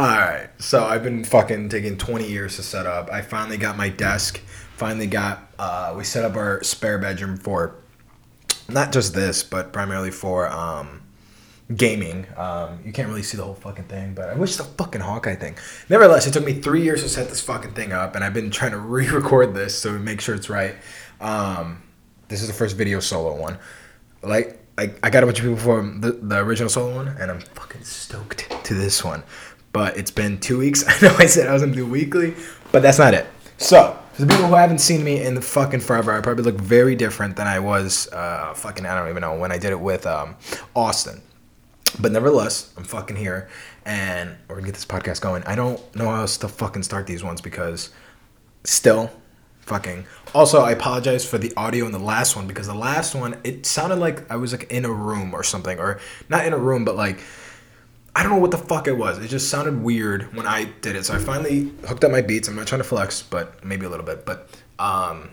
All right. So I've been fucking taking 20 years to set up. I finally got my desk. Finally got. Uh, we set up our spare bedroom for not just this, but primarily for um, gaming. Um, you can't really see the whole fucking thing, but I wish the fucking Hawkeye thing. Nevertheless, it took me three years to set this fucking thing up, and I've been trying to re-record this to make sure it's right. Um, this is the first video solo one. Like I, I got a bunch of people from the, the original solo one, and I'm fucking stoked to this one. But it's been two weeks. I know I said I was gonna do weekly, but that's not it. So for the people who haven't seen me in the fucking forever, I probably look very different than I was. Uh, fucking I don't even know when I did it with um, Austin. But nevertheless, I'm fucking here, and we're gonna get this podcast going. I don't know how else to fucking start these ones because still fucking also i apologize for the audio in the last one because the last one it sounded like i was like in a room or something or not in a room but like i don't know what the fuck it was it just sounded weird when i did it so i finally hooked up my beats i'm not trying to flex but maybe a little bit but um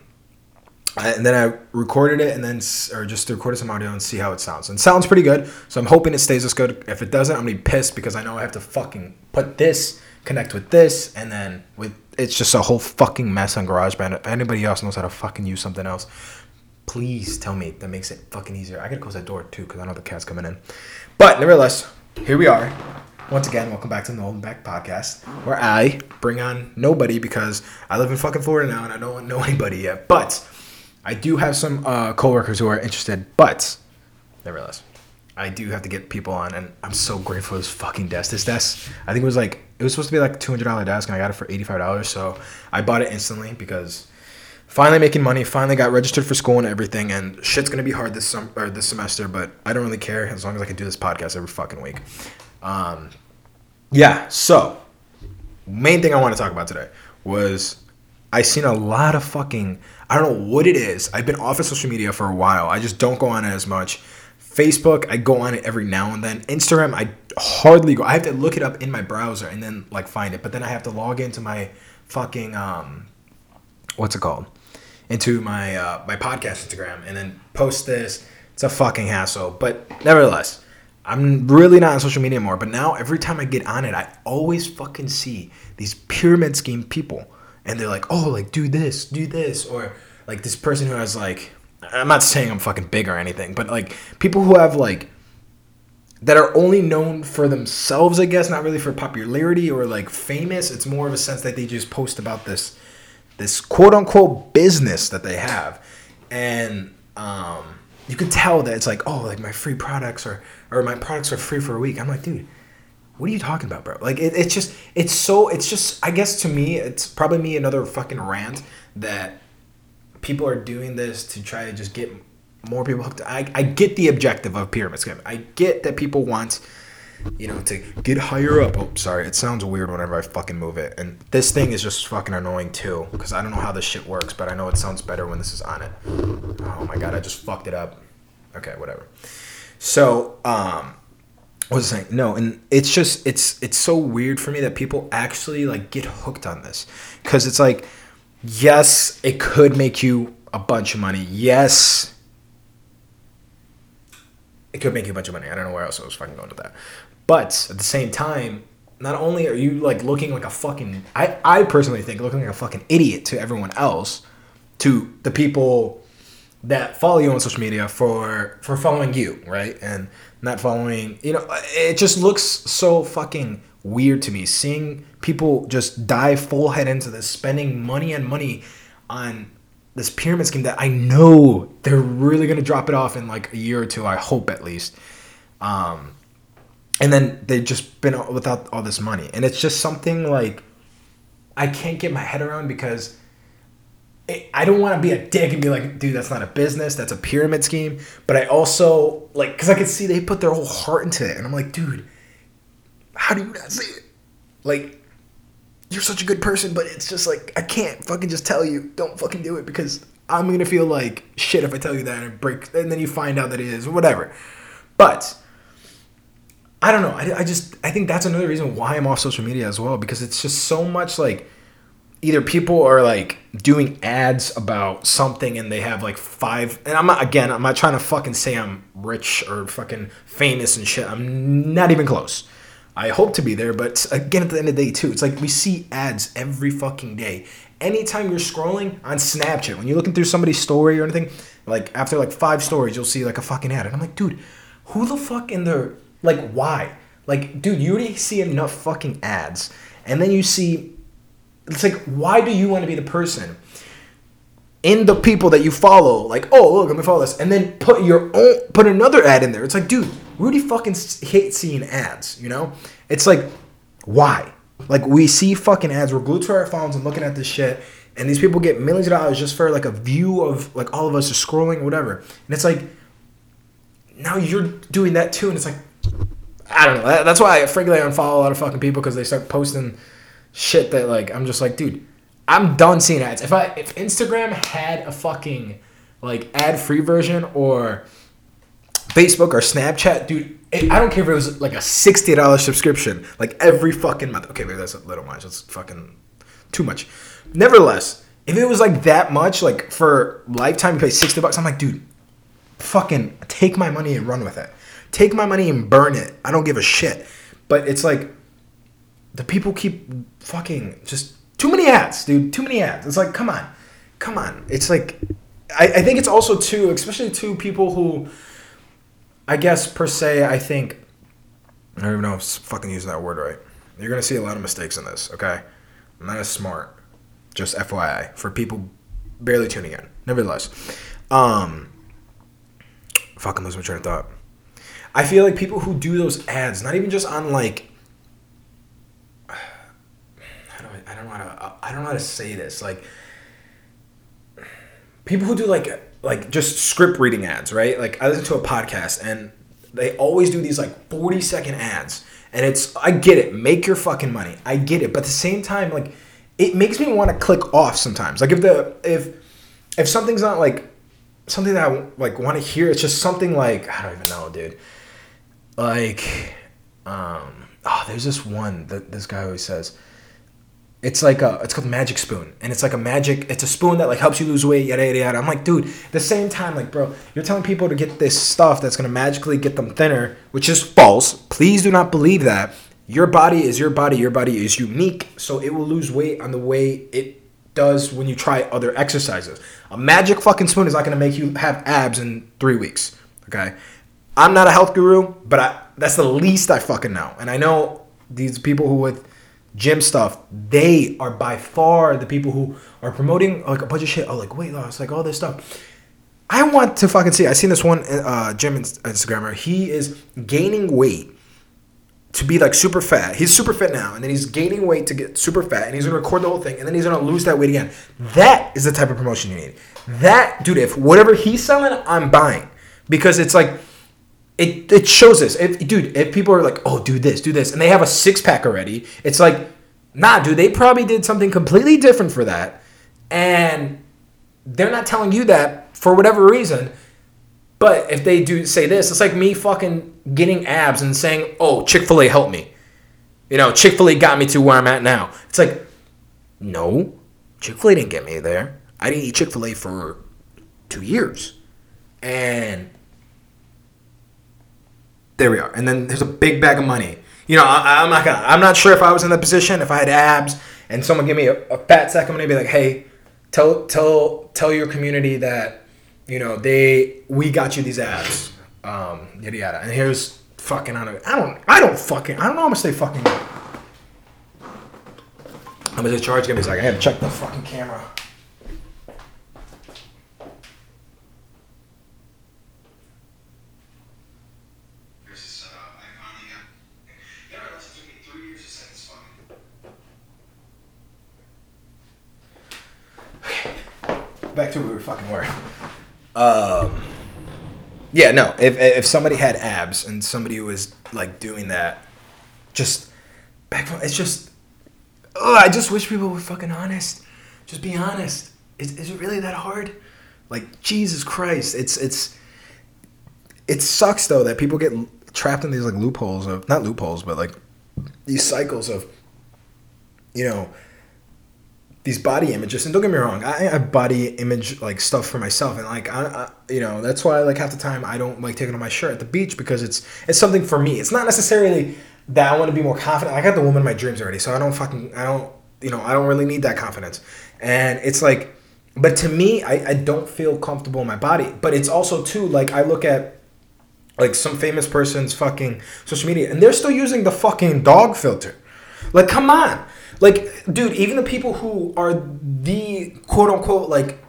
and then I recorded it and then or just recorded some audio and see how it sounds. And it sounds pretty good. So I'm hoping it stays this good. If it doesn't, I'm gonna be pissed because I know I have to fucking put this, connect with this, and then with it's just a whole fucking mess on GarageBand. If anybody else knows how to fucking use something else, please tell me that makes it fucking easier. I gotta close that door too because I know the cat's coming in. But nevertheless, here we are. Once again, welcome back to the Golden Back Podcast, where I bring on nobody because I live in fucking Florida now and I don't know anybody yet. But I do have some uh, coworkers who are interested, but nevertheless, I do have to get people on, and I'm so grateful for this fucking desk. This desk, I think it was like it was supposed to be like a two hundred dollar desk, and I got it for eighty five dollars. So I bought it instantly because finally making money, finally got registered for school and everything, and shit's gonna be hard this sem- or this semester, but I don't really care as long as I can do this podcast every fucking week. Um, yeah, so main thing I want to talk about today was I seen a lot of fucking I don't know what it is. I've been off of social media for a while. I just don't go on it as much. Facebook, I go on it every now and then. Instagram, I hardly go. I have to look it up in my browser and then like find it. But then I have to log into my fucking um what's it called? Into my uh my podcast Instagram and then post this. It's a fucking hassle. But nevertheless, I'm really not on social media anymore, but now every time I get on it, I always fucking see these pyramid scheme people. And they're like, oh, like, do this, do this. Or like this person who has like, I'm not saying I'm fucking big or anything, but like people who have like, that are only known for themselves, I guess, not really for popularity or like famous. It's more of a sense that they just post about this, this quote unquote business that they have. And, um, you can tell that it's like, oh, like my free products or or my products are free for a week. I'm like, dude, what are you talking about, bro? Like, it, it's just, it's so, it's just, I guess to me, it's probably me another fucking rant that people are doing this to try to just get more people hooked. I, I get the objective of pyramid scheme. I get that people want, you know, to get higher up. Oh, sorry, it sounds weird whenever I fucking move it. And this thing is just fucking annoying too, because I don't know how this shit works, but I know it sounds better when this is on it. Oh my god, I just fucked it up. Okay, whatever. So, um, what was I saying? No, and it's just it's it's so weird for me that people actually like get hooked on this because it's like, yes, it could make you a bunch of money. Yes, it could make you a bunch of money. I don't know where else I was fucking going with that. But at the same time, not only are you like looking like a fucking I, I personally think looking like a fucking idiot to everyone else, to the people that follow you on social media for for following you, right? And not following, you know, it just looks so fucking weird to me seeing people just dive full head into this spending money and money on this pyramid scheme that I know they're really to drop it off in like a year or two, I hope at least. Um and then they've just been without all this money. And it's just something like I can't get my head around because I don't want to be a dick and be like, dude, that's not a business, that's a pyramid scheme. But I also like, because I can see they put their whole heart into it, and I'm like, dude, how do you not see it? Like, you're such a good person, but it's just like I can't fucking just tell you, don't fucking do it because I'm gonna feel like shit if I tell you that and break, and then you find out that it is whatever. But I don't know. I, I just I think that's another reason why I'm off social media as well because it's just so much like either people are like doing ads about something and they have like five and I'm not again I'm not trying to fucking say I'm rich or fucking famous and shit. I'm not even close. I hope to be there, but again, at the end of the day, too, it's like we see ads every fucking day. Anytime you're scrolling on Snapchat, when you're looking through somebody's story or anything, like after like five stories, you'll see like a fucking ad, and I'm like, dude, who the fuck in their like why? Like, dude, you already see enough fucking ads, and then you see, it's like, why do you want to be the person? in the people that you follow, like, oh, look, let me follow this, and then put your own, put another ad in there. It's like, dude, Rudy fucking hates seeing ads, you know? It's like, why? Like, we see fucking ads, we're glued to our phones and looking at this shit, and these people get millions of dollars just for like a view of like all of us are scrolling, whatever. And it's like, now you're doing that too, and it's like, I don't know. That's why I frankly unfollow a lot of fucking people because they start posting shit that like I'm just like, dude I'm done seeing ads. If I if Instagram had a fucking like ad free version or Facebook or Snapchat, dude, it, I don't care if it was like a sixty dollars subscription, like every fucking month. Okay, maybe that's a little much. That's fucking too much. Nevertheless, if it was like that much, like for lifetime, you pay sixty bucks. I'm like, dude, fucking take my money and run with it. Take my money and burn it. I don't give a shit. But it's like the people keep fucking just too many ads, dude. Too many ads. It's like, come on, come on. It's like, I, I think it's also too, especially to people who, I guess per se, I think, I don't even know if I'm fucking using that word right. You're gonna see a lot of mistakes in this. Okay, I'm not as smart. Just FYI for people barely tuning in. Nevertheless, um, fucking lose my train of thought. I feel like people who do those ads, not even just on like I don't know how to uh, I don't know how to say this. Like people who do like like just script reading ads, right? Like I listen to a podcast and they always do these like 40 second ads. And it's I get it, make your fucking money. I get it. But at the same time, like it makes me want to click off sometimes. Like if the if if something's not like something that I like want to hear, it's just something like I don't even know, dude. Like um oh, there's this one that this guy always says. It's like a it's called magic spoon and it's like a magic it's a spoon that like helps you lose weight yada yada yada. I'm like dude at the same time like bro you're telling people to get this stuff that's going to magically get them thinner which is false. Please do not believe that. Your body is your body. Your body is unique so it will lose weight on the way it does when you try other exercises. A magic fucking spoon is not going to make you have abs in three weeks okay i'm not a health guru but I, that's the least i fucking know and i know these people who with gym stuff, they are by far the people who are promoting like a bunch of shit. Oh, like weight loss, like all this stuff. I want to fucking see. I seen this one uh, gym Instagrammer. He is gaining weight to be like super fat. He's super fit now, and then he's gaining weight to get super fat, and he's gonna record the whole thing, and then he's gonna lose that weight again. That is the type of promotion you need. That dude, if whatever he's selling, I'm buying because it's like it it shows this. If, dude, if people are like, oh, do this, do this, and they have a six pack already, it's like, nah, dude, they probably did something completely different for that, and they're not telling you that for whatever reason. But if they do say this, it's like me fucking getting abs and saying, oh, Chick Fil A helped me. You know, Chick Fil A got me to where I'm at now. It's like, no, Chick Fil A didn't get me there. I didn't eat Chick Fil A for two years, and there we are. And then there's a big bag of money. You know, I, am not gonna. I'm not sure if I was in that position, if I had abs, and someone give me a, a fat sack, of money, be like, hey, tell tell tell your community that, you know, they we got you these abs, um, yada yada. And here's fucking I don't I don't I don't fucking I don't know how much they fucking. I'm gonna charge. Me a second. I gotta check the fucking camera. Back to where we were fucking were. Um, yeah, no. If if somebody had abs and somebody was like doing that, just back from it's just. Oh, I just wish people were fucking honest. Just be honest. Is, is it really that hard? Like Jesus Christ, it's it's. It sucks though that people get trapped in these like loopholes of not loopholes but like these cycles of you know these body images and don't get me wrong i body image like stuff for myself and like I, I, you know that's why like half the time i don't like taking on my shirt at the beach because it's it's something for me it's not necessarily that I want to be more confident. I got the woman of my dreams already, so I don't fucking I don't you know I don't really need that confidence. And it's like, but to me, I, I don't feel comfortable in my body. But it's also too like I look at like some famous person's fucking social media, and they're still using the fucking dog filter. Like, come on, like, dude, even the people who are the quote unquote like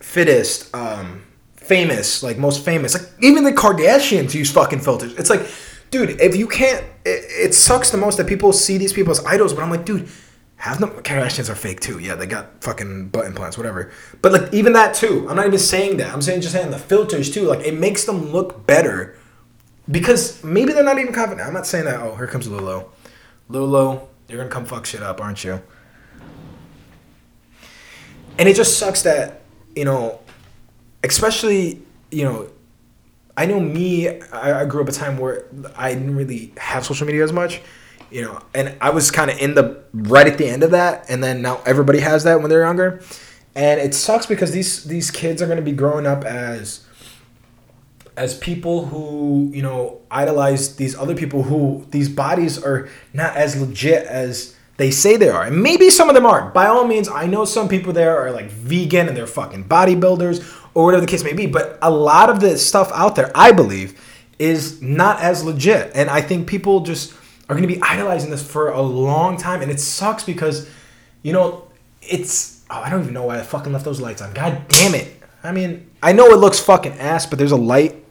fittest, um, famous, like most famous, like even the Kardashians use fucking filters. It's like, dude, if you can't, it, it sucks the most that people see these people as idols. But I'm like, dude, have them. Kardashians are fake too. Yeah, they got fucking butt implants, whatever. But like even that too. I'm not even saying that. I'm saying just saying the filters too. Like it makes them look better because maybe they're not even confident. I'm not saying that. Oh, here comes Lulu. Lulu, you're gonna come fuck shit up, aren't you? And it just sucks that you know, especially you know, I know me. I, I grew up a time where I didn't really have social media as much. You know, and I was kind of in the right at the end of that, and then now everybody has that when they're younger, and it sucks because these these kids are gonna be growing up as as people who you know idolize these other people who these bodies are not as legit as they say they are. And maybe some of them aren't. By all means i know some people there are like vegan and they're fucking bodybuilders or whatever the case may be but a lot of the stuff out there i believe is not as legit. And i think people just are going to be idolizing this for a long time. And it sucks because you know it's oh, i don't even know why i fucking left those lights on. God damn it. I mean, I know it looks fucking ass, but there's a light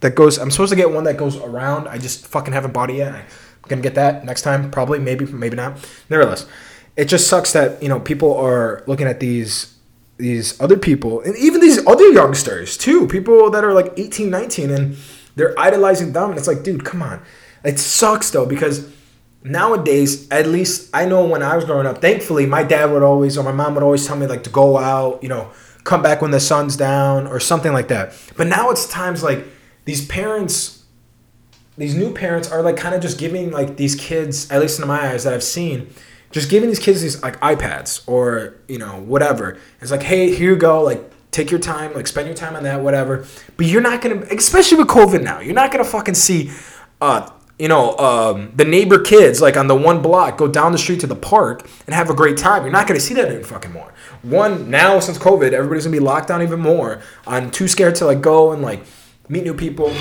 that goes. I'm supposed to get one that goes around. I just fucking haven't bought it yet. I'm gonna get that next time, probably, maybe, maybe not. Nevertheless, it just sucks that you know people are looking at these these other people and even these other youngsters too people that are like 18 19 and they're idolizing them and it's like dude come on it sucks though because nowadays at least i know when i was growing up thankfully my dad would always or my mom would always tell me like to go out you know come back when the sun's down or something like that but now it's times like these parents these new parents are like kind of just giving like these kids at least in my eyes that i've seen just giving these kids these like ipads or you know whatever. It's like hey here you go like take your time like spend your time on that whatever. But you're not gonna especially with covid now you're not gonna fucking see uh you know um, the neighbor kids like on the one block go down the street to the park and have a great time. You're not gonna see that fucking more. One now since covid everybody's gonna be locked down even more. I'm too scared to like go and like meet new people.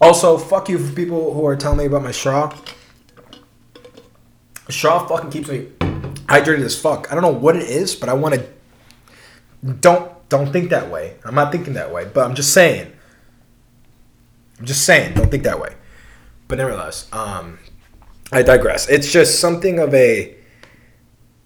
Also, fuck you for people who are telling me about my straw. Straw fucking keeps me hydrated as fuck. I don't know what it is, but I want to. Don't don't think that way. I'm not thinking that way, but I'm just saying. I'm just saying, don't think that way. But nevertheless, um, I digress. It's just something of a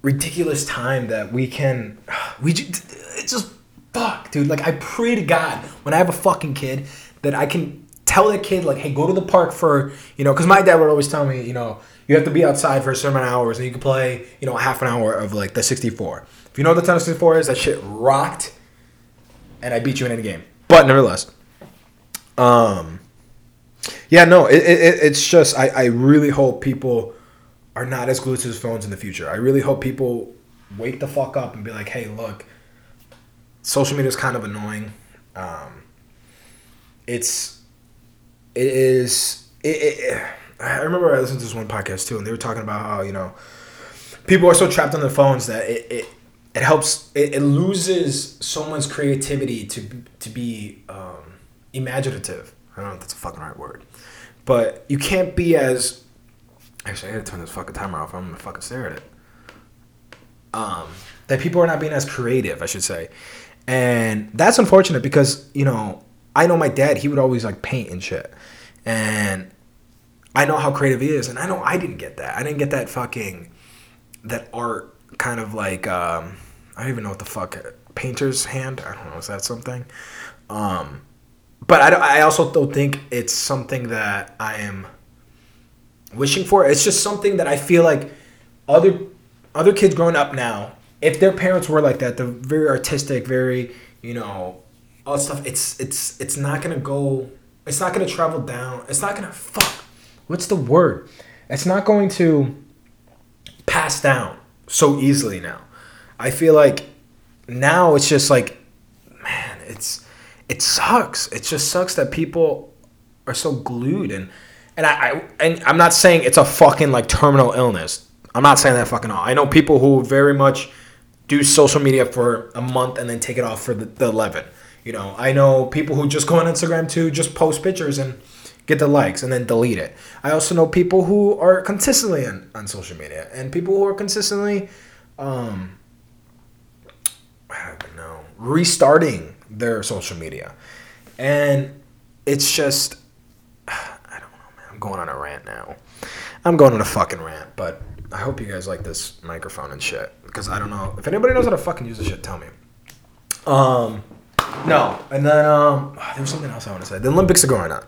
ridiculous time that we can. We just. it's just fuck, dude. Like I pray to God when I have a fucking kid that I can tell that kid like, hey, go to the park for you know, because my dad would always tell me, you know, you have to be outside for a certain amount of hours and you can play, you know, half an hour of like the 64. If you know what the Nintendo 64 is, that shit rocked, and I beat you in any game. But nevertheless, um, yeah, no, it, it it's just I I really hope people are not as glued to their phones in the future. I really hope people wake the fuck up and be like, hey, look social media is kind of annoying. Um, it's it is it, it, I remember I listened to this one podcast too, and they were talking about how you know people are so trapped on their phones that it it, it helps it, it loses someone's creativity to to be um, imaginative. I don't know if that's a fucking right word, but you can't be as actually I gotta turn this fucking timer off. I'm gonna fucking stare at it. Um, that people are not being as creative, I should say. And that's unfortunate because, you know, I know my dad, he would always like paint and shit. And I know how creative he is. And I know I didn't get that. I didn't get that fucking, that art kind of like, um, I don't even know what the fuck, painter's hand? I don't know, is that something? Um, but I, I also don't think it's something that I am wishing for. It's just something that I feel like other other kids growing up now if their parents were like that, they're very artistic, very you know all stuff. It's it's it's not gonna go. It's not gonna travel down. It's not gonna fuck. What's the word? It's not going to pass down so easily now. I feel like now it's just like, man, it's it sucks. It just sucks that people are so glued and and I, I and I'm not saying it's a fucking like terminal illness. I'm not saying that fucking all. I know people who very much do social media for a month and then take it off for the, the 11. You know, I know people who just go on Instagram to just post pictures and get the likes and then delete it. I also know people who are consistently on, on social media and people who are consistently, um, I don't know, restarting their social media. And it's just, I don't know, man. I'm going on a rant now. I'm going on a fucking rant, but I hope you guys like this microphone and shit because I don't know if anybody knows how to fucking use this shit. Tell me. Um, no, and then um, there was something else I want to say. The Olympics are going on.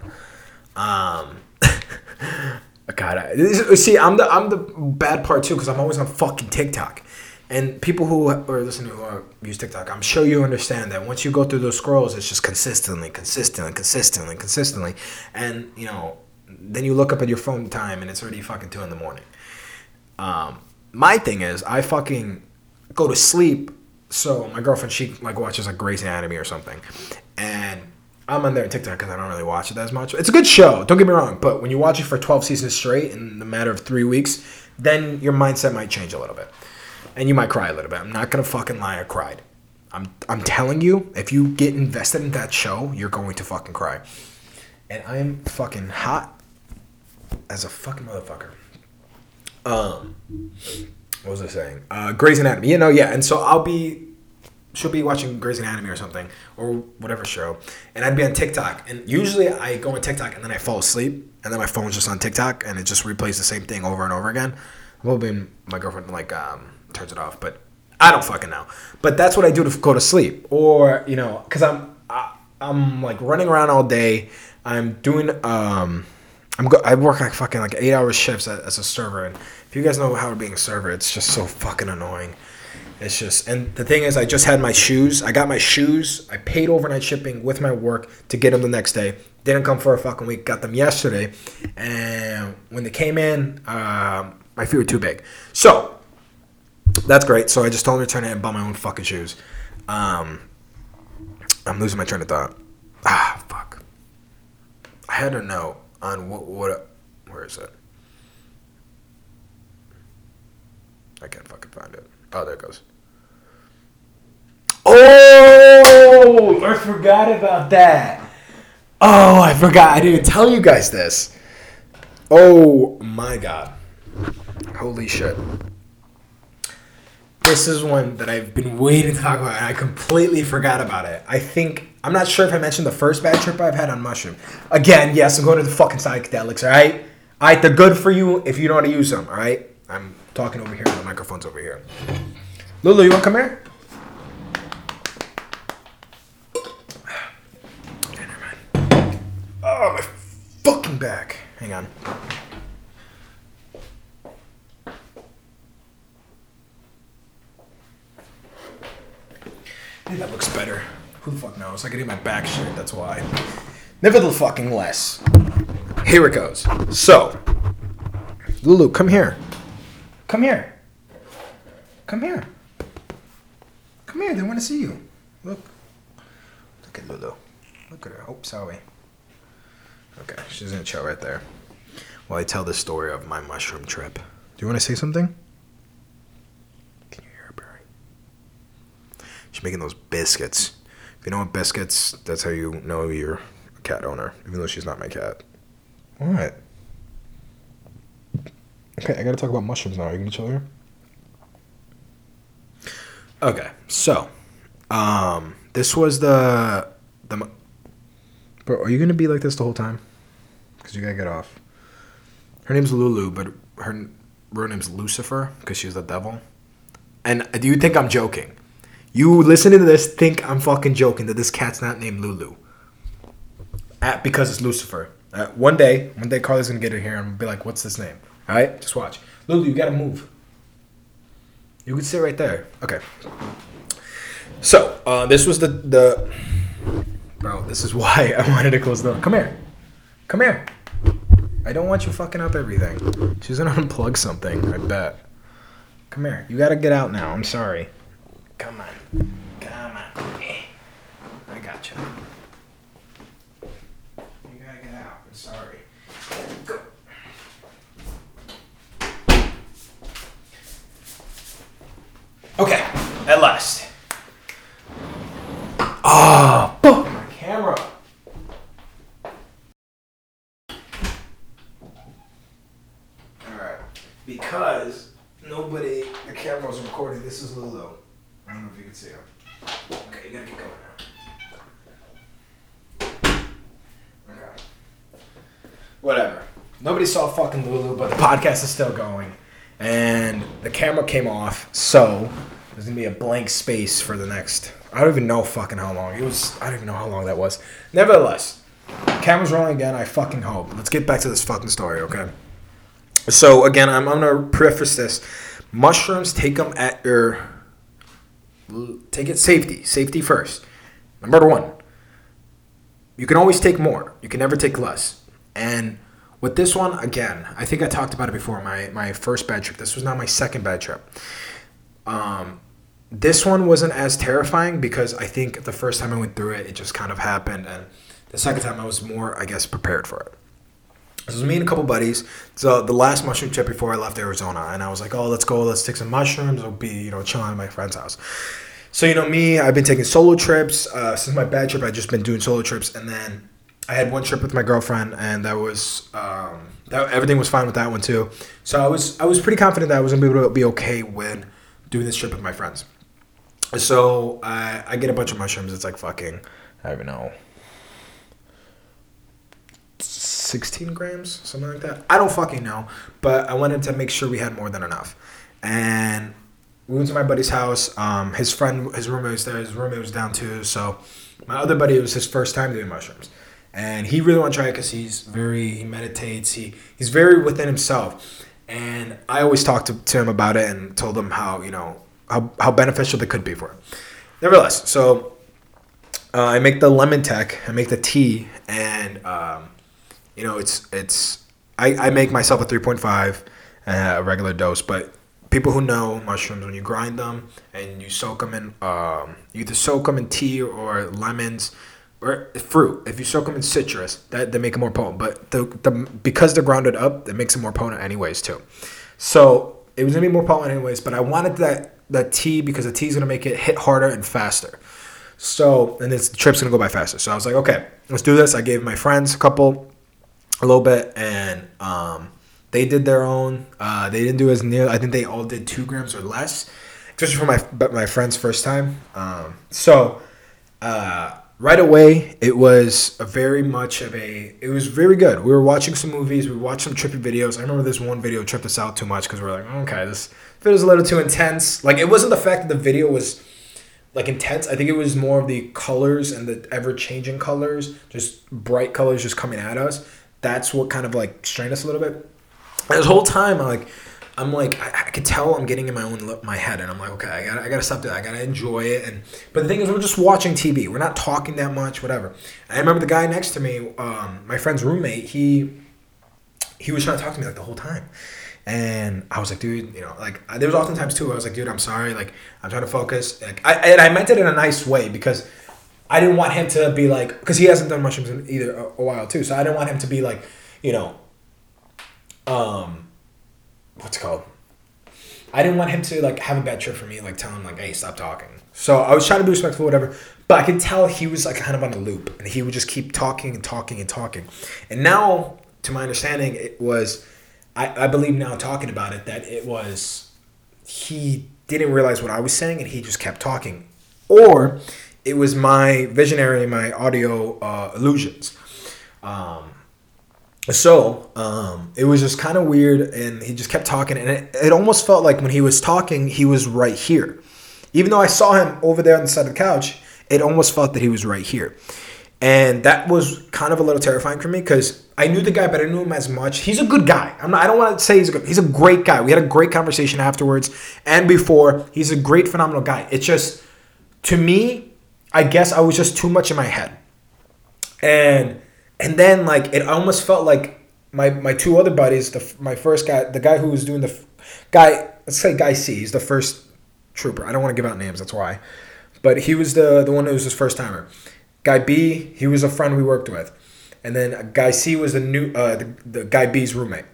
Um, God, I, see, I'm the I'm the bad part too because I'm always on fucking TikTok, and people who are listening who are, use TikTok, I'm sure you understand that once you go through those scrolls, it's just consistently, consistently, consistently, consistently, and you know, then you look up at your phone time and it's already fucking two in the morning. Um, my thing is, I fucking go to sleep. So my girlfriend, she like watches like Grey's Anatomy or something, and I'm on there on TikTok because I don't really watch it as much. It's a good show, don't get me wrong, but when you watch it for 12 seasons straight in the matter of three weeks, then your mindset might change a little bit, and you might cry a little bit. I'm not gonna fucking lie, I cried. I'm I'm telling you, if you get invested in that show, you're going to fucking cry. And I'm fucking hot as a fucking motherfucker. Um, what was I saying? Uh, Grey's Anatomy. You know, yeah. And so I'll be, she'll be watching Grey's Anatomy or something or whatever show, and I'd be on TikTok. And usually I go on TikTok and then I fall asleep, and then my phone's just on TikTok and it just replays the same thing over and over again. I'm hoping my girlfriend like um, turns it off, but I don't fucking know. But that's what I do to go to sleep, or you know, because I'm I, I'm like running around all day. I'm doing um I'm go- I work like fucking like eight hour shifts as a server, and if you guys know how to being a server, it's just so fucking annoying. It's just, and the thing is, I just had my shoes. I got my shoes. I paid overnight shipping with my work to get them the next day. Didn't come for a fucking week. Got them yesterday, and when they came in, um, my feet were too big. So that's great. So I just told them to return it and buy my own fucking shoes. Um, I'm losing my train of thought. Ah, fuck. I had a note on what what where is it? I can't fucking find it. Oh, there it goes. Oh, I forgot about that. Oh, I forgot. I didn't tell you guys this. Oh my god. Holy shit. This is one that I've been waiting to talk about, and I completely forgot about it. I think I'm not sure if I mentioned the first bad trip I've had on mushroom. Again, yes, I'm going to the fucking psychedelics. All right, all right, they're good for you if you know how to use them. All right, I'm talking over here. The microphone's over here. Lulu, you want to come here? Oh, my fucking back. Hang on. That looks better. Who the fuck knows? I could eat my back shit, that's why. Nevertheless, less. here it goes. So, Lulu, come here. Come here. Come here. Come here, they want to see you. Look. Look at Lulu. Look at her. Oh, sorry. Okay, she's gonna chill right there. While I tell the story of my mushroom trip. Do you want to say something? Can you hear her, Barry? She's making those biscuits. If you know what biscuits, that's how you know you're a cat owner, even though she's not my cat. What? Okay, I gotta talk about mushrooms now. Are you gonna chill here? Okay, so, um, this was the the. Bro, are you gonna be like this the whole time? Cause you gotta get off. Her name's Lulu, but her real name's Lucifer because she's the devil. And do you think I'm joking? You listening to this think I'm fucking joking that this cat's not named Lulu. At, because it's Lucifer. Uh, one day, one day Carly's gonna get in here and be like, "What's this name?" All right, just watch. Lulu, you gotta move. You can sit right there. Okay. So uh, this was the the. Bro, this is why I wanted to close the door. Come here. Come here. I don't want you fucking up everything. She's gonna unplug something. I bet. Come here. You gotta get out now. I'm sorry. Come on. Come on. Eh. I got you. You gotta get out. I'm sorry. Go. Okay, at last. Ah, oh, my camera. All right, because nobody, the camera was recording. This is Lulu. I don't know if you can see him. Okay, you gotta get going now. Okay. Whatever. Nobody saw fucking Lulu, but the podcast is still going. And the camera came off, so there's gonna be a blank space for the next. I don't even know fucking how long. It was. I don't even know how long that was. Nevertheless, camera's rolling again. I fucking hope. Let's get back to this fucking story, okay? So again, I'm, I'm gonna preface this. Mushrooms, take them at your. Take it safety. Safety first. Number one. You can always take more. You can never take less. And with this one, again, I think I talked about it before. My my first bad trip. This was not my second bad trip. Um, this one wasn't as terrifying because I think the first time I went through it, it just kind of happened, and the second time I was more, I guess, prepared for it. This was me and a couple buddies. So the last mushroom trip before I left Arizona, and I was like, "Oh, let's go, let's take some mushrooms. We'll be, you know, chilling at my friend's house." So you know me, I've been taking solo trips uh, since my bad trip. I've just been doing solo trips, and then I had one trip with my girlfriend, and that was um, that, everything was fine with that one too. So I was I was pretty confident that I was gonna be able to be okay when doing this trip with my friends. So I, I get a bunch of mushrooms. It's like fucking, I don't even know, 16 grams, something like that. I don't fucking know. But I wanted to make sure we had more than enough. And we went to my buddy's house. Um, his friend, his roommate was there. His roommate was down too. So my other buddy, it was his first time doing mushrooms. And he really wanted to try it because he's very, he meditates. He, he's very within himself. And I always talked to, to him about it and told him how, you know, how, how beneficial they could be for him. Nevertheless, so uh, I make the lemon tek, I make the tea, and um, you know it's it's I, I make myself a 3.5 uh, a regular dose, but people who know mushrooms when you grind them and you soak them in um, you either soak them in tea or lemons or fruit. If you soak them in citrus, that they make it more potent. But the, the because they're grounded up, that makes it more potent anyways too. So it was gonna be more potent anyways, but I wanted that the tea because the tea is gonna make it hit harder and faster. So and this trip's gonna go by faster. So I was like, okay, let's do this. I gave my friends a couple, a little bit, and um, they did their own. Uh, they didn't do as near. I think they all did two grams or less, especially for my my friend's first time. Um, so. Uh, right away it was a very much of a it was very good we were watching some movies we watched some trippy videos i remember this one video tripped us out too much because we are like okay this feels a little too intense like it wasn't the fact that the video was like intense i think it was more of the colors and the ever-changing colors just bright colors just coming at us that's what kind of like strained us a little bit this whole time I'm like I'm like, I, I could tell I'm getting in my own my head, and I'm like, okay, I gotta, I gotta stop doing. That. I gotta enjoy it. And but the thing is, we're just watching TV. We're not talking that much, whatever. I remember the guy next to me, um, my friend's roommate. He he was trying to talk to me like the whole time. And I was like, dude, you know, like there was oftentimes too. I was like, dude, I'm sorry. Like I'm trying to focus. Like I and I meant it in a nice way because I didn't want him to be like because he hasn't done mushrooms in either a, a while too. So I didn't want him to be like, you know, um what's it called? I didn't want him to like have a bad trip for me, like tell him like, hey, stop talking. So I was trying to be respectful, whatever. But I could tell he was like kind of on a loop, and he would just keep talking and talking and talking. And now, to my understanding, it was, I, I believe now talking about it that it was he didn't realize what I was saying, and he just kept talking, or it was my visionary, my audio uh, illusions. Um, so um, it was just kind of weird and he just kept talking and it, it almost felt like when he was talking he was right here. Even though i saw him over there on the side of the couch it almost felt that he was right here. And that was kind of a little terrifying for me because i knew the guy but i knew him as much. He's a good guy. I'm not, i don't want to say he's a good he's a great guy. We had a great conversation afterwards and before. He's a great phenomenal guy. It's just to me i guess i was just too much in my head and and then like it almost felt like my my two other buddies, the my first guy, the guy who was doing the guy, let's say guy C, he's the first trooper. I don't want to give out names, that's why, but he was the the one who was his first timer. Guy B, he was a friend we worked with, and then guy C was the new uh, the, the guy B's roommate.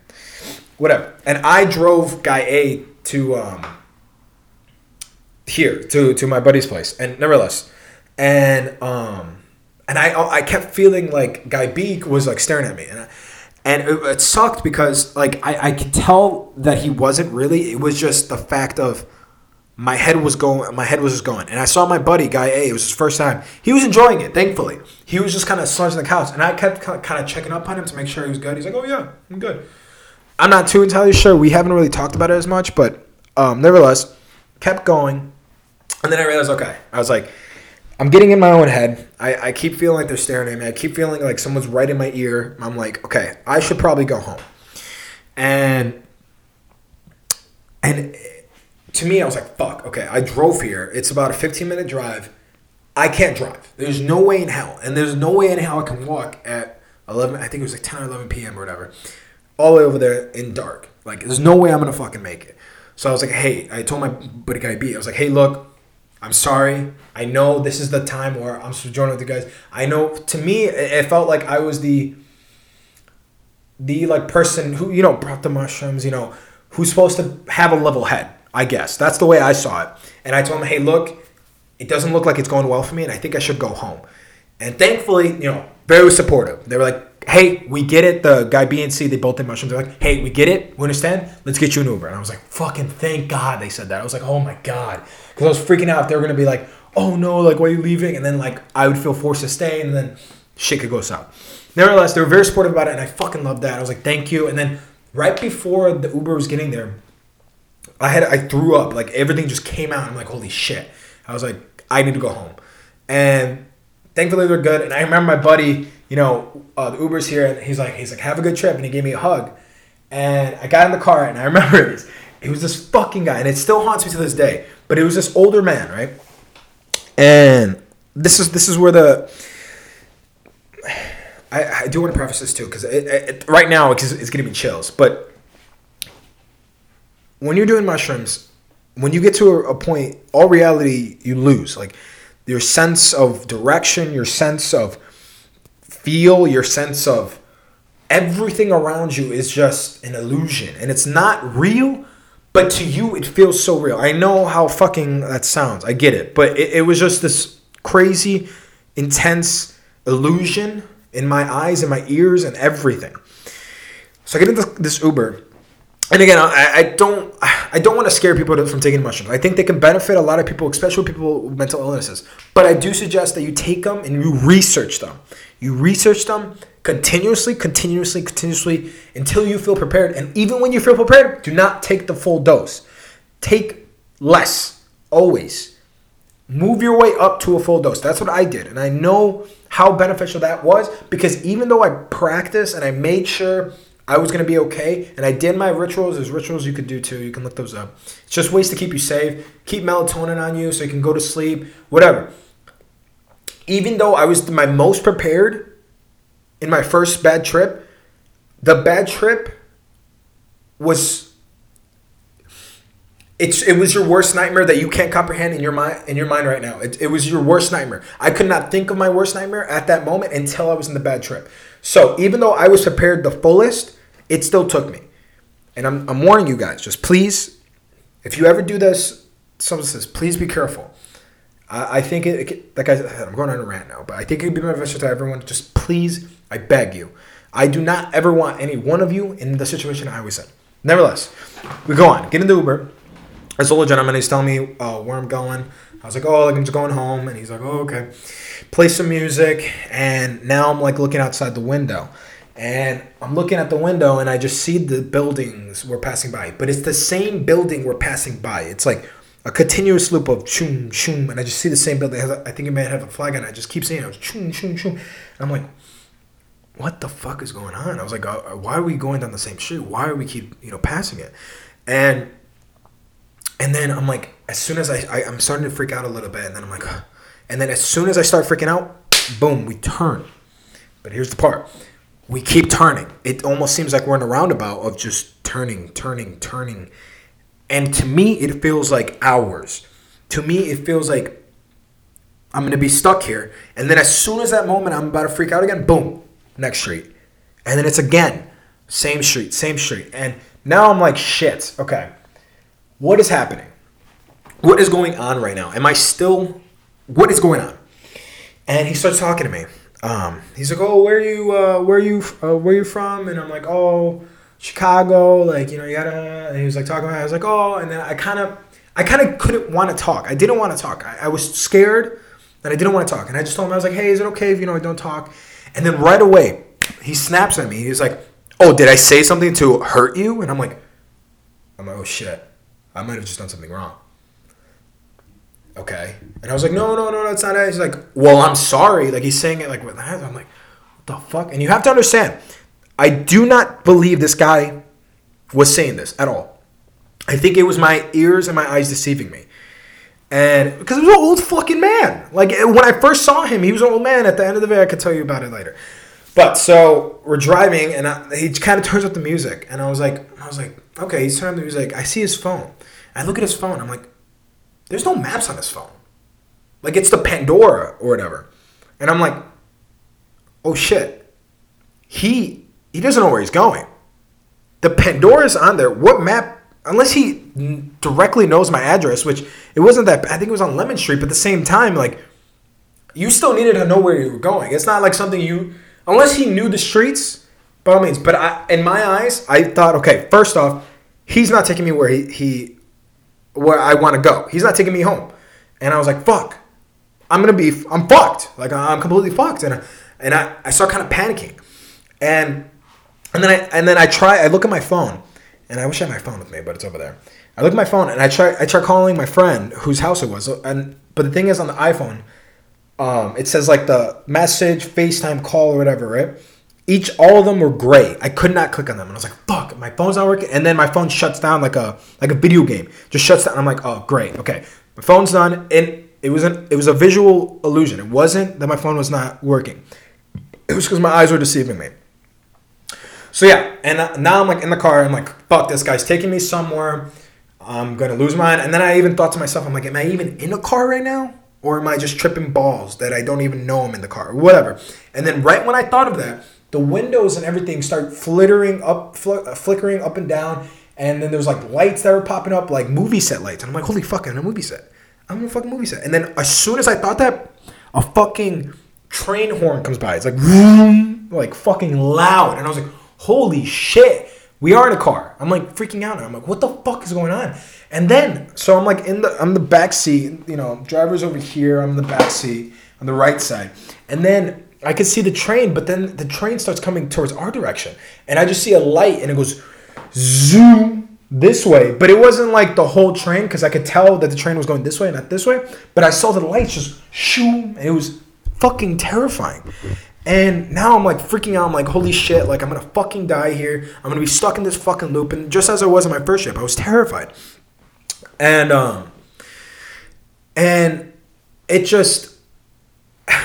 Whatever, and I drove guy A to um here to to my buddy's place, and nevertheless, and um, and I I kept feeling like Guy B was like staring at me, and I, and it, it sucked because like I I could tell that he wasn't really. It was just the fact of my head was going my head was just going. And i saw my buddy guy a it was his first time. He was enjoying it thankfully. He was just kind of slouching the couch. And i kept kind of checking up on him to make sure he was good. He's like oh yeah i'm good. I'm not too entirely sure. We haven't really talked about it as much but um, nevertheless kept going. And then i realized okay. I was like i'm getting in my own head I, I keep feeling like they're staring at me i keep feeling like someone's right in my ear i'm like okay i should probably go home and and to me, I was like, fuck, okay, I drove here. It's about a 15 minute drive. I can't drive. There's no way in hell. And there's no way in hell I can walk at 11, I think it was like 10 or 11 p.m. or whatever, all the way over there in dark. Like, there's no way I'm going to fucking make it. So I was like, hey, I told my buddy guy B, I was like, hey, look, I'm sorry. I know this is the time where I'm supposed to join with you guys. I know, to me, it felt like I was the, the like person who, you know, brought the mushrooms, you know, who's supposed to have a level head I guess. That's the way I saw it. And I told him, hey, look, it doesn't look like it's going well for me, and I think I should go home. And thankfully, you know, very supportive. They were like, hey, we get it. The guy B and C, they both did mushrooms. They're like, hey, we get it. We understand. Let's get you an Uber. And I was like, fucking thank God they said that. I was like, oh my God. Because I was freaking out they were going to be like, oh no, like, why are you leaving? And then, like, I would feel forced to stay, and then shit could go south. Nevertheless, they were very supportive about it, and I fucking loved that. I was like, thank you. And then right before the Uber was getting there, I had I threw up like everything just came out. I'm like holy shit. I was like I need to go home, and thankfully they're good. And I remember my buddy, you know, uh, the Uber's here, and he's like he's like have a good trip, and he gave me a hug. And I got in the car, and I remember this. It was this fucking guy, and it still haunts me to this day. But it was this older man, right? And this is this is where the I, I do want to preface this too because right now it's, it's giving me chills, but when you're doing mushrooms, when you get to a, a point, all reality you lose. Like your sense of direction, your sense of feel, your sense of everything around you is just an illusion. And it's not real but to you it feels so real. I know how fucking that sounds. I get it. But it, it was just this crazy intense illusion in my eyes and my ears and everything. So i get into this uber and again, I, I don't I don't want to scare people from taking mushrooms. I think they can benefit a lot of people, especially people with mental illnesses. But I do suggest that you take them and you research them. You research them continuously, continuously, continuously until you feel prepared. And even when you feel prepared, do not take the full dose. Take less always. Move your way up to a full dose. That's what I did. And I know how beneficial that was because even though I practiced and I made sure I was gonna be okay, and I did my rituals. There's rituals you could do too. You can look those up. It's just ways to keep you safe, keep melatonin on you so you can go to sleep, whatever. Even though I was my most prepared in my first bad trip, the bad trip was it's it was your worst nightmare that you can't comprehend in your mind in your mind right now. It, it was your worst nightmare. I could not think of my worst nightmare at that moment until I was in the bad trip. So even though I was prepared the fullest, it still took me. And I'm, I'm warning you guys, just please, if you ever do this, someone says, please be careful. I, I think it, it, like I said, I'm going on a rant now, but I think it would be my beneficial to everyone. Just please, I beg you. I do not ever want any one of you in the situation I was in. Nevertheless, we go on. Get in the Uber. This older gentleman, he's telling me uh, where I'm going. I was like, oh, like I'm just going home. And he's like, oh, okay play some music, and now I'm like looking outside the window. And I'm looking at the window and I just see the buildings we're passing by. But it's the same building we're passing by. It's like a continuous loop of choom, choom. And I just see the same building. I think it may have a flag on it. I just keep saying it. Choom, choom, choom. And I'm like, what the fuck is going on? I was like, uh, why are we going down the same street? Why are we keep, you know, passing it? And and then I'm like, as soon as I, I am starting to freak out a little bit, and then I'm like, and then as soon as I start freaking out, boom, we turn. But here's the part we keep turning. It almost seems like we're in a roundabout of just turning, turning, turning. And to me, it feels like hours. To me, it feels like I'm to be stuck here. And then as soon as that moment I'm about to freak out again, boom, next street. And then it's again, same street, same street. And now I'm like, shit, okay, what is happening? what is going on right now? Am I still, what is going on? And he starts talking to me. Um, he's like, oh, where are you, uh, where you, uh, where you from? And I'm like, oh, Chicago. Like, you know, you gotta, and he was like talking about, it. I was like, oh, and then I kind of, I kind of couldn't want to talk. I didn't want to talk. I, I was scared and I didn't want to talk. And I just told him, I was like, hey, is it okay if, you know, I don't talk? And then right away, he snaps at me. He's like, oh, did I say something to hurt you? And I'm like, I'm like, oh shit, I might have just done something wrong. Okay. And I was like, no, no, no, no, that's not it. He's like, well, I'm sorry. Like he's saying it like with that. I'm like, what the fuck? And you have to understand, I do not believe this guy was saying this at all. I think it was my ears and my eyes deceiving me. And because he was an old fucking man. Like when I first saw him, he was an old man. At the end of the day, I could tell you about it later. But so we're driving, and I, he kind of turns up the music, and I was like, I was like, okay, he's turning up the music. I see his phone. I look at his phone. I'm like, there's no maps on his phone. Like it's the Pandora or whatever. And I'm like, oh shit. He he doesn't know where he's going. The Pandora's on there. What map? Unless he directly knows my address, which it wasn't that. I think it was on Lemon Street. But at the same time, like you still needed to know where you were going. It's not like something you unless he knew the streets, by all means. But I, in my eyes, I thought, okay, first off, he's not taking me where he, he where I want to go. He's not taking me home. And I was like, fuck, I'm gonna be, I'm fucked. Like I'm completely fucked. And I, and I, I start kind of panicking, and and then I and then I try. I look at my phone, and I wish I had my phone with me, but it's over there. I look at my phone and I try I try calling my friend whose house it was. And but the thing is on the iPhone, um, it says like the message, FaceTime call or whatever, right? Each all of them were gray. I could not click on them, and I was like, "Fuck, my phone's not working." And then my phone shuts down like a like a video game, just shuts down. I'm like, "Oh, great, okay, my phone's done." And it was an it was a visual illusion. It wasn't that my phone was not working. It was because my eyes were deceiving me. So yeah, and now I'm like in the car. I'm like, "Fuck, this guy's taking me somewhere." I'm gonna lose mine. And then I even thought to myself, I'm like, am I even in a car right now? Or am I just tripping balls that I don't even know I'm in the car? Whatever. And then right when I thought of that, the windows and everything start flittering up, fl- uh, flickering up and down. And then there's like lights that were popping up, like movie set lights. And I'm like, holy fuck, I'm in a movie set. I'm a fucking movie set. And then as soon as I thought that, a fucking train horn comes by. It's like, vroom, like fucking loud. And I was like, holy shit. We are in a car. I'm like freaking out. I'm like, what the fuck is going on? And then, so I'm like in the, I'm the back seat. You know, driver's over here. I'm in the back seat on the right side. And then I can see the train, but then the train starts coming towards our direction, and I just see a light, and it goes zoom this way. But it wasn't like the whole train because I could tell that the train was going this way, not this way. But I saw the lights just shoom, and it was fucking terrifying. And now I'm like freaking out. I'm like, holy shit, like I'm gonna fucking die here. I'm gonna be stuck in this fucking loop. And just as I was in my first ship, I was terrified. And um and it just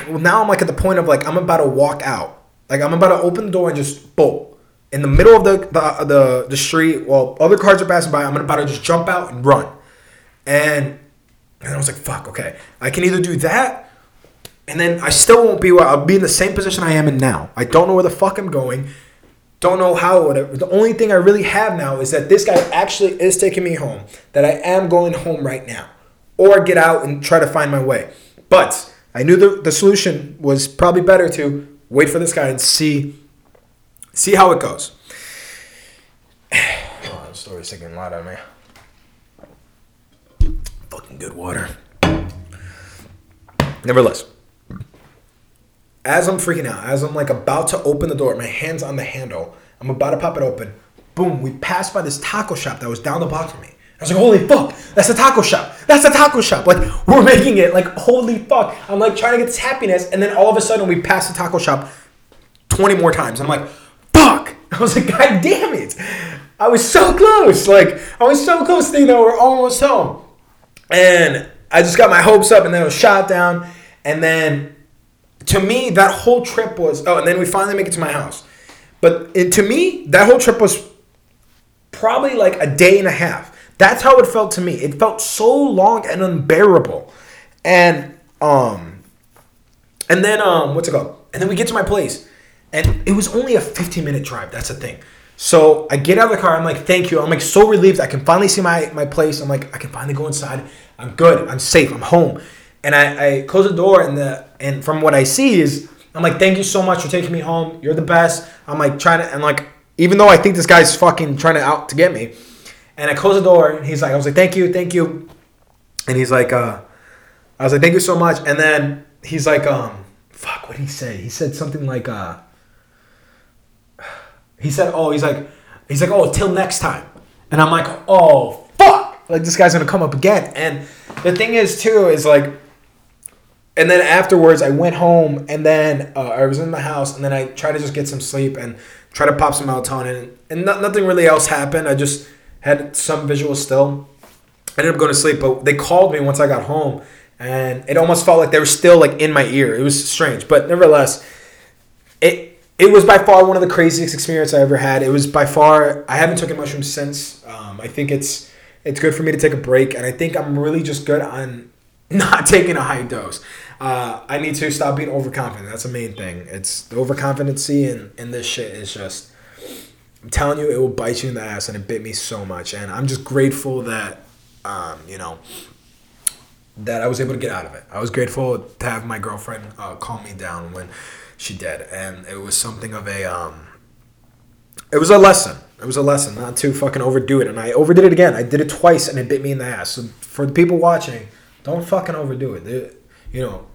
well now I'm like at the point of like I'm about to walk out. Like I'm about to open the door and just bolt. In the middle of the the the, the street while other cars are passing by, I'm about to just jump out and run. And and I was like, fuck, okay. I can either do that and then I still won't be where I'll be in the same position I am in now. I don't know where the fuck I'm going. Don't know how. Whatever. The only thing I really have now is that this guy actually is taking me home. That I am going home right now, or get out and try to find my way. But I knew the the solution was probably better to wait for this guy and see see how it goes. Oh, story's taking a lot out of me. Fucking good water. Nevertheless as I'm freaking out, as I'm like about to open the door, my hand's on the handle. I'm about to pop it open. Boom, we passed by this taco shop that was down the block from me. I was like, holy fuck, that's a taco shop. That's a taco shop. Like, we're making it. Like, holy fuck. I'm like trying to get this happiness. And then all of a sudden, we pass the taco shop 20 more times. I'm like, fuck. I was like, God damn it. I was so close. Like, I was so close to, you know, we're almost home. And I just got my hopes up and then it was shot down. And then to me, that whole trip was. Oh, and then we finally make it to my house. But it, to me, that whole trip was probably like a day and a half. That's how it felt to me. It felt so long and unbearable. And um, and then um, what's it called? And then we get to my place, and it was only a 15 minute drive. That's the thing. So I get out of the car. I'm like, thank you. I'm like so relieved. I can finally see my my place. I'm like, I can finally go inside. I'm good. I'm safe. I'm home. And I, I close the door and the and from what I see is I'm like, thank you so much for taking me home. You're the best. I'm like trying to and like even though I think this guy's fucking trying to out to get me. And I close the door and he's like, I was like, thank you, thank you. And he's like, uh, I was like, thank you so much. And then he's like, um, fuck, what did he say? He said something like, uh, he said, oh, he's like, he's like, oh, till next time. And I'm like, oh, fuck. Like, this guy's gonna come up again. And the thing is, too, is like, and then afterwards, I went home and then uh, I was in the house and then I tried to just get some sleep and try to pop some melatonin. And no, nothing really else happened. I just had some visuals still. I ended up going to sleep, but they called me once I got home and it almost felt like they were still like in my ear. It was strange, but nevertheless, it it was by far one of the craziest experiences I ever had. It was by far I haven't taken mushrooms since. Um, I think it's it's good for me to take a break, and I think I'm really just good on not taking a high dose. Uh, I need to stop being overconfident. That's the main thing. It's the overconfidency and and this shit is just. I'm telling you, it will bite you in the ass, and it bit me so much. And I'm just grateful that, um, you know, that I was able to get out of it. I was grateful to have my girlfriend uh, calm me down when she did, and it was something of a um, it was a lesson. It was a lesson not to fucking overdo it, and I overdid it again. I did it twice, and it bit me in the ass. So for the people watching, don't fucking overdo it. They, you know,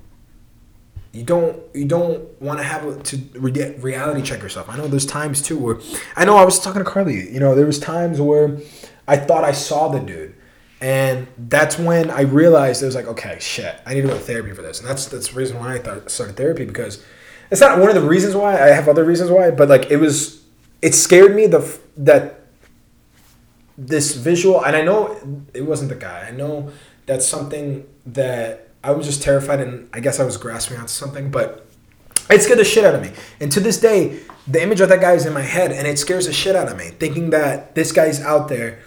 you don't you don't want to have to re- reality check yourself. I know there's times too where I know I was talking to Carly. You know, there was times where I thought I saw the dude and that's when I realized it was like, okay, shit, I need to go to therapy for this. And that's that's the reason why I thought, started therapy because it's not one of the reasons why. I have other reasons why, but like it was, it scared me the that this visual, and I know it wasn't the guy. I know that's something that I was just terrified, and I guess I was grasping onto something, but it scared the shit out of me. And to this day, the image of that guy is in my head, and it scares the shit out of me, thinking that this guy's out there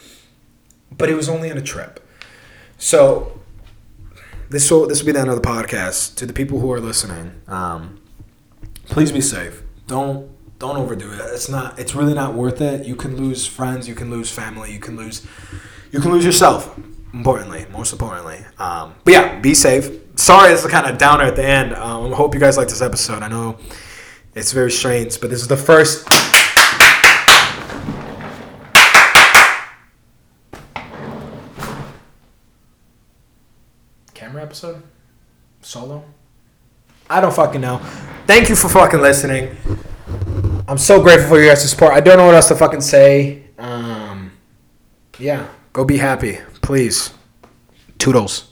but it was only on a trip. So this will this will be the end of the podcast. To the people who are listening, um, please be safe. Don't don't overdo it. It's not. It's really not worth it. You can lose friends. You can lose family. You can lose. You can lose yourself. Importantly, most importantly. Um, but yeah, be safe. Sorry, it's kind of downer at the end. Um, I hope you guys like this episode. I know it's very strange, but this is the first camera episode? Solo? I don't fucking know. Thank you for fucking listening. I'm so grateful for you guys' support. I don't know what else to fucking say. Um, yeah, go be happy, please. Toodles.